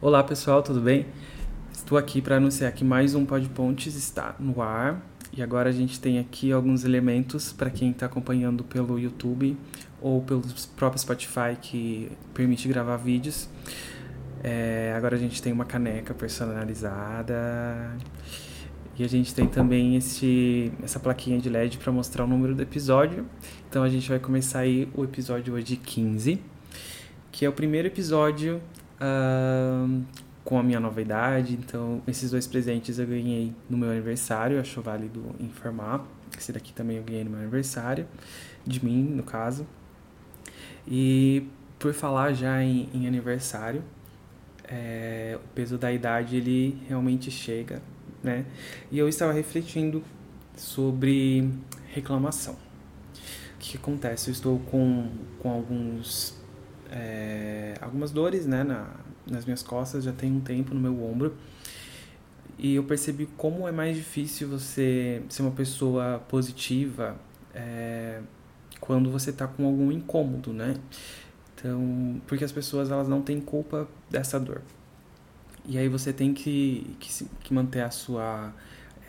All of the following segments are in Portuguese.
Olá pessoal, tudo bem? Estou aqui para anunciar que mais um Pontes está no ar e agora a gente tem aqui alguns elementos para quem está acompanhando pelo YouTube ou pelo próprio Spotify que permite gravar vídeos. É, agora a gente tem uma caneca personalizada e a gente tem também esse, essa plaquinha de LED para mostrar o número do episódio. Então a gente vai começar aí o episódio hoje 15, que é o primeiro episódio uh, com a minha nova idade. Então, esses dois presentes eu ganhei no meu aniversário, acho válido informar. Esse daqui também eu ganhei no meu aniversário, de mim, no caso. E por falar já em, em aniversário, é, o peso da idade ele realmente chega, né? E eu estava refletindo sobre reclamação. O que, acontece? Eu estou com, com alguns é, algumas dores né, na, nas minhas costas, já tem um tempo no meu ombro. E eu percebi como é mais difícil você ser uma pessoa positiva é, quando você está com algum incômodo, né? Então, porque as pessoas elas não têm culpa dessa dor. E aí você tem que, que, que manter a sua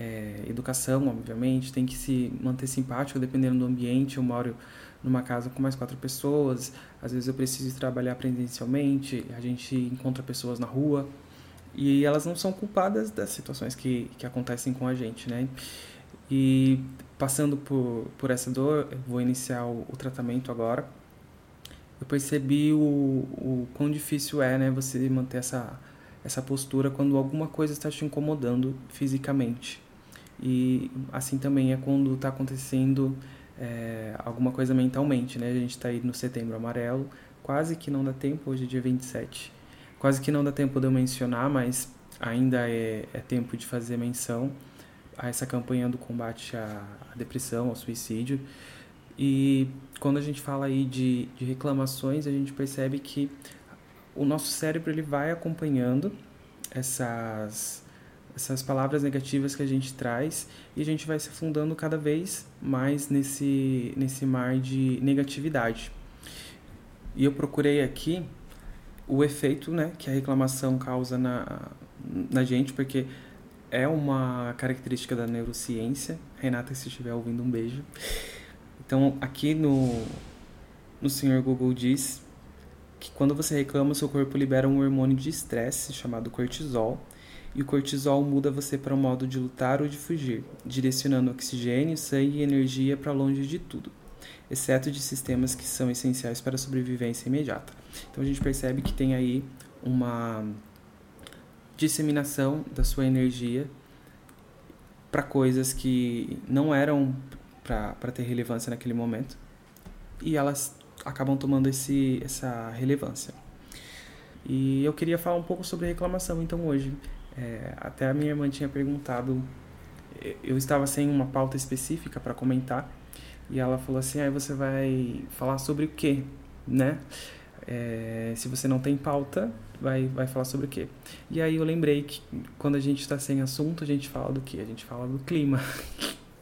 é, educação, obviamente, tem que se manter simpático dependendo do ambiente. Eu moro numa casa com mais quatro pessoas, às vezes eu preciso trabalhar presencialmente, a gente encontra pessoas na rua e elas não são culpadas das situações que, que acontecem com a gente, né? E passando por, por essa dor, eu vou iniciar o, o tratamento agora. Eu percebi o, o quão difícil é, né, você manter essa, essa postura quando alguma coisa está te incomodando fisicamente. E assim também é quando está acontecendo é, alguma coisa mentalmente, né? A gente está aí no setembro amarelo, quase que não dá tempo, hoje é dia 27. Quase que não dá tempo de eu mencionar, mas ainda é, é tempo de fazer menção a essa campanha do combate à, depressão, ao suicídio. E quando a gente fala aí de, de reclamações, a gente percebe que o nosso cérebro ele vai acompanhando essas essas palavras negativas que a gente traz e a gente vai se afundando cada vez mais nesse, nesse mar de negatividade. E eu procurei aqui o efeito né, que a reclamação causa na, na gente, porque é uma característica da neurociência. Renata, se estiver ouvindo, um beijo. Então, aqui no, no Senhor Google diz que quando você reclama, seu corpo libera um hormônio de estresse chamado cortisol, e o cortisol muda você para um modo de lutar ou de fugir, direcionando oxigênio, sangue e energia para longe de tudo, exceto de sistemas que são essenciais para a sobrevivência imediata. Então a gente percebe que tem aí uma disseminação da sua energia para coisas que não eram para ter relevância naquele momento e elas acabam tomando esse, essa relevância. E eu queria falar um pouco sobre reclamação então hoje. É, até a minha irmã tinha perguntado, eu estava sem uma pauta específica para comentar, e ela falou assim: aí você vai falar sobre o quê? Né? É, se você não tem pauta, vai, vai falar sobre o quê? E aí eu lembrei que quando a gente está sem assunto, a gente fala do quê? A gente fala do clima.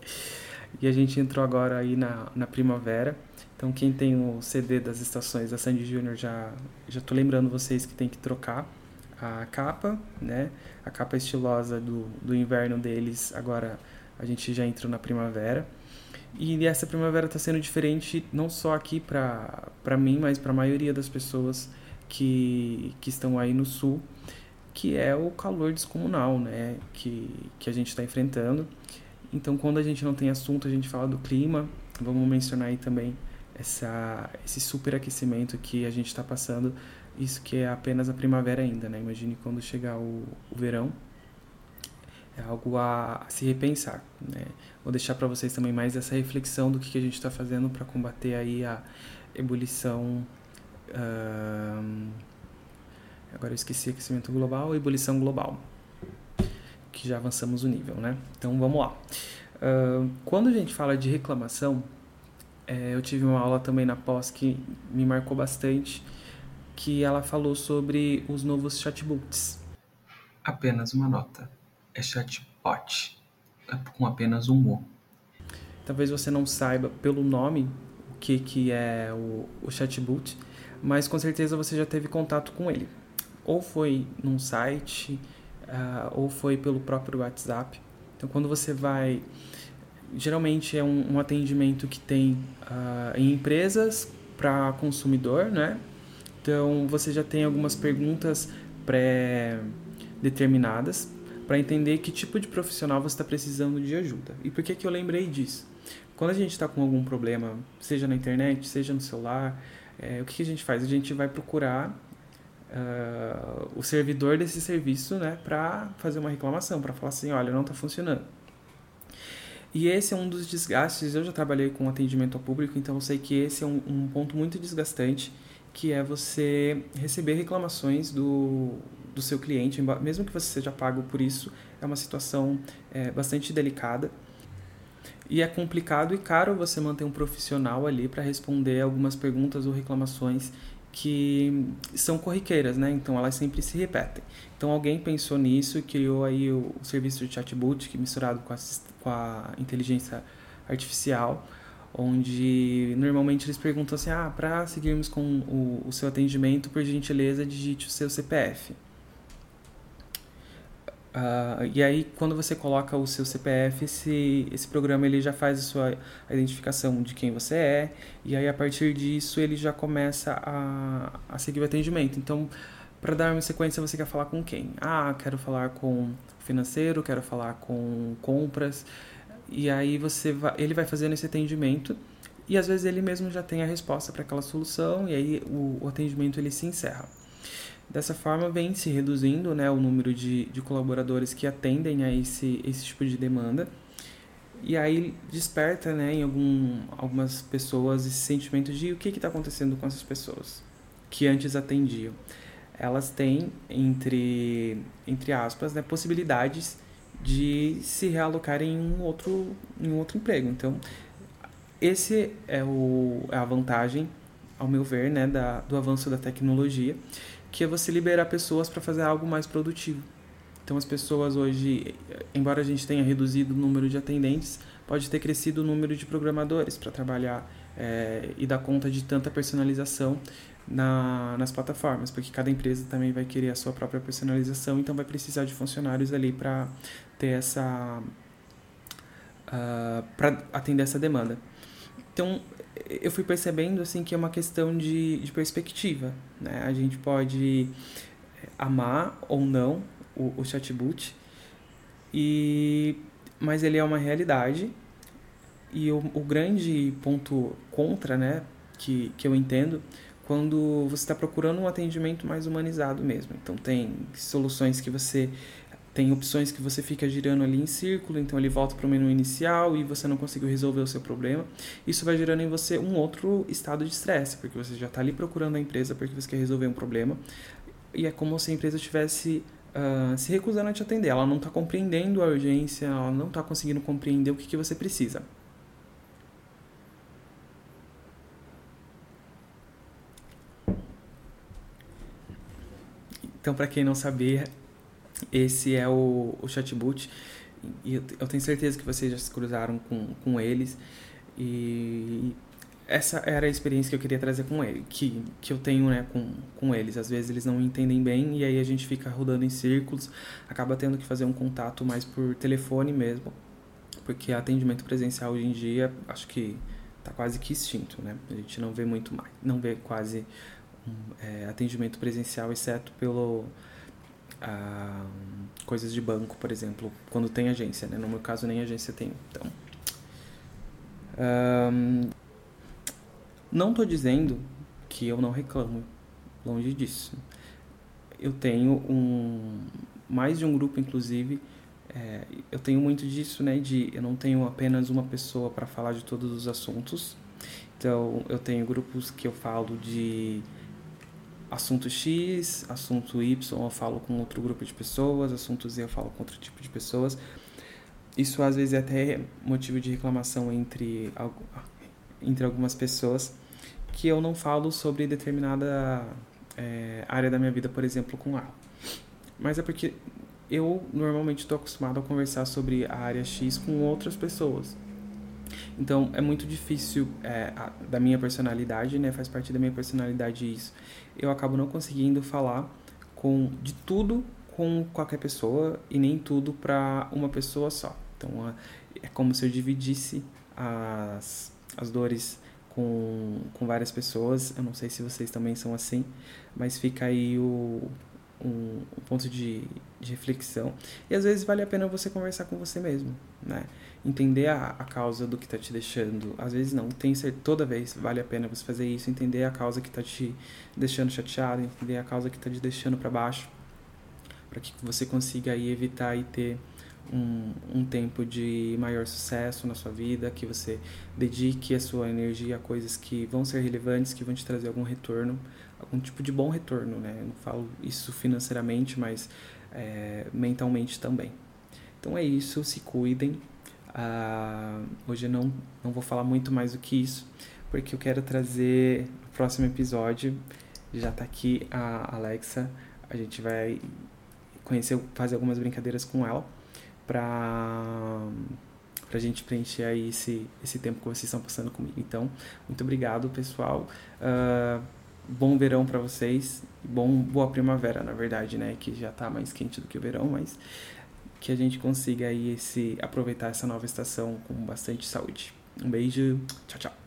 e a gente entrou agora aí na, na primavera. Então quem tem o CD das estações da Sandy Júnior já já tô lembrando vocês que tem que trocar a capa, né? A capa estilosa do, do inverno deles, agora a gente já entrou na primavera. E essa primavera está sendo diferente não só aqui para mim, mas para a maioria das pessoas que, que estão aí no sul, que é o calor descomunal, né? Que, que a gente está enfrentando. Então, quando a gente não tem assunto, a gente fala do clima. Vamos mencionar aí também essa, esse superaquecimento que a gente está passando isso que é apenas a primavera ainda, né? Imagine quando chegar o, o verão. É algo a, a, se repensar, né? Vou deixar para vocês também mais essa reflexão do que, que a gente está fazendo para combater aí a ebulição. agora eu esqueci aquecimento global ebulição global, que já avançamos o nível, né? Então vamos lá. Quando a gente fala de reclamação, é, eu tive uma aula também na pós que me marcou bastante que ela falou sobre os novos chatbots. Apenas uma nota. É chatbot, é com apenas um O. Talvez você não saiba pelo nome o que, que é o, o chatbot, mas com certeza você já teve contato com ele. ou foi num site, uh, ou foi pelo próprio WhatsApp. Então, quando você vai. Geralmente é um, um atendimento que tem uh, em empresas para consumidor, né? Então, você já tem algumas perguntas pré-determinadas para entender que tipo de profissional você está precisando de ajuda. E por que, que eu lembrei disso? Quando a gente está com algum problema, seja na internet, seja no celular, é, o que, que, a gente faz? A gente vai procurar uh, o servidor desse serviço né, para fazer uma reclamação, para falar assim: olha, não está funcionando. E esse é um dos desgastes. Eu já trabalhei com atendimento ao público, então eu sei que esse é um, um ponto muito desgastante, que é você receber reclamações do, do seu cliente, mesmo que você seja pago por isso, é uma situação é, bastante delicada. E é complicado e caro você manter um profissional ali para responder algumas perguntas ou reclamações que são corriqueiras, né? Então elas sempre se repetem. Então alguém pensou nisso e criou aí o, serviço de chatbot que misturado com a, com a inteligência artificial, onde normalmente eles perguntam assim: ah, para seguirmos com o, o seu atendimento, por gentileza, digite o seu CPF. Uh, e aí, quando você coloca o seu CPF, esse, esse programa ele já faz a sua identificação de quem você é, e aí a partir disso ele já começa a, a seguir o atendimento. Então, para dar uma sequência, você quer falar com quem? Ah, quero falar com financeiro, quero falar com compras, e aí você vai, ele vai fazendo esse atendimento, e às vezes ele mesmo já tem a resposta para aquela solução, e aí o, o atendimento ele se encerra. Dessa forma, vem se reduzindo né, o número de, de colaboradores que atendem a esse, esse tipo de demanda. E aí desperta né, em algum, algumas pessoas esse sentimento de o que está acontecendo com essas pessoas que antes atendiam. Elas têm, entre, entre aspas, né, possibilidades de se realocarem em um outro, em um outro emprego. Então, esse é, o, é a vantagem, ao meu ver, né, da, do avanço da tecnologia que é você liberar pessoas para fazer algo mais produtivo. Então as pessoas hoje, embora a gente tenha reduzido o número de atendentes, pode ter crescido o número de programadores para trabalhar é, e dar conta de tanta personalização na, nas plataformas, porque cada empresa também vai querer a sua própria personalização, então vai precisar de funcionários ali para ter essa uh, ah, para atender essa demanda. Então eu fui percebendo assim que é uma questão de, de perspectiva. Né? A gente pode eh, amar ou não o, o chatbot, e, mas ele é uma realidade. E o, o grande ponto contra, né, que, que eu entendo, quando você está procurando um atendimento mais humanizado mesmo. Então, tem soluções que você tem opções que você fica girando ali em círculo, então ele volta para o menu inicial e você não conseguiu resolver o seu problema. Isso vai gerando em você um outro estado de estresse, porque você já está ali procurando a empresa porque você quer resolver um problema. E é como se a empresa estivesse uh, se recusando a te atender. Ela não está compreendendo a urgência, ela não está conseguindo compreender o que, que você precisa. Então, para quem não sabia, esse é o, o chatbot. E eu, eu tenho certeza que vocês já se cruzaram com, com eles. E essa era a experiência que eu queria trazer com ele, que, que eu tenho né, com, com eles. Às vezes eles não entendem bem e aí a gente fica rodando em círculos, acaba tendo que fazer um contato mais por telefone mesmo, porque atendimento presencial hoje em dia acho que está quase que extinto, né? A gente não vê muito mais, não vê quase é, atendimento presencial, exceto pelo a coisas de banco, por exemplo, quando tem agência, né? No meu caso, nem agência tem. Então, um, não estou dizendo que eu não reclamo, longe disso. Eu tenho um mais de um grupo, inclusive. É, eu tenho muito disso, né? De eu não tenho apenas uma pessoa para falar de todos os assuntos. Então, eu tenho grupos que eu falo de assunto X, assunto Y eu falo com outro grupo de pessoas, assunto Z eu falo com outro tipo de pessoas. Isso às vezes é até motivo de reclamação entre, entre algumas pessoas que eu não falo sobre determinada é, área da minha vida, por exemplo, com A. Mas é porque eu normalmente estou acostumado a conversar sobre a área X com outras pessoas. Então é muito difícil é, a, da minha personalidade, né? Faz parte da minha personalidade isso. Eu acabo não conseguindo falar com de tudo com qualquer pessoa e nem tudo para uma pessoa só. Então é como se eu dividisse as, as dores com, com várias pessoas. Eu não sei se vocês também são assim, mas fica aí o, um, um, ponto de, de reflexão. E às vezes vale a pena você conversar com você mesmo, né? Entender a, a causa do que está te deixando. Às vezes não, tem ser toda vez vale a pena você fazer isso, entender a causa que está te deixando chateado, entender a causa que está te deixando para baixo para que você consiga aí evitar e ter um, um tempo de maior sucesso na sua vida, que você dedique a sua energia a coisas que vão ser relevantes, que vão te trazer algum retorno, algum tipo de bom retorno, né? Eu não falo isso financeiramente, mas é, mentalmente também. Então é isso, se cuidem. Ah, hoje eu não, não vou falar muito mais do que isso, porque eu quero trazer no próximo episódio. Já está aqui a Alexa. A gente vai conhecer, fazer algumas brincadeiras com ela para pra gente preencher aí esse, esse tempo que vocês estão passando comigo. Então, muito obrigado, pessoal. Uh, bom verão para vocês. Bom, boa primavera, na verdade, né? Que já tá mais quente do que o verão, mas que a gente consiga aí esse, aproveitar essa nova estação com bastante saúde. Um beijo, tchau, tchau.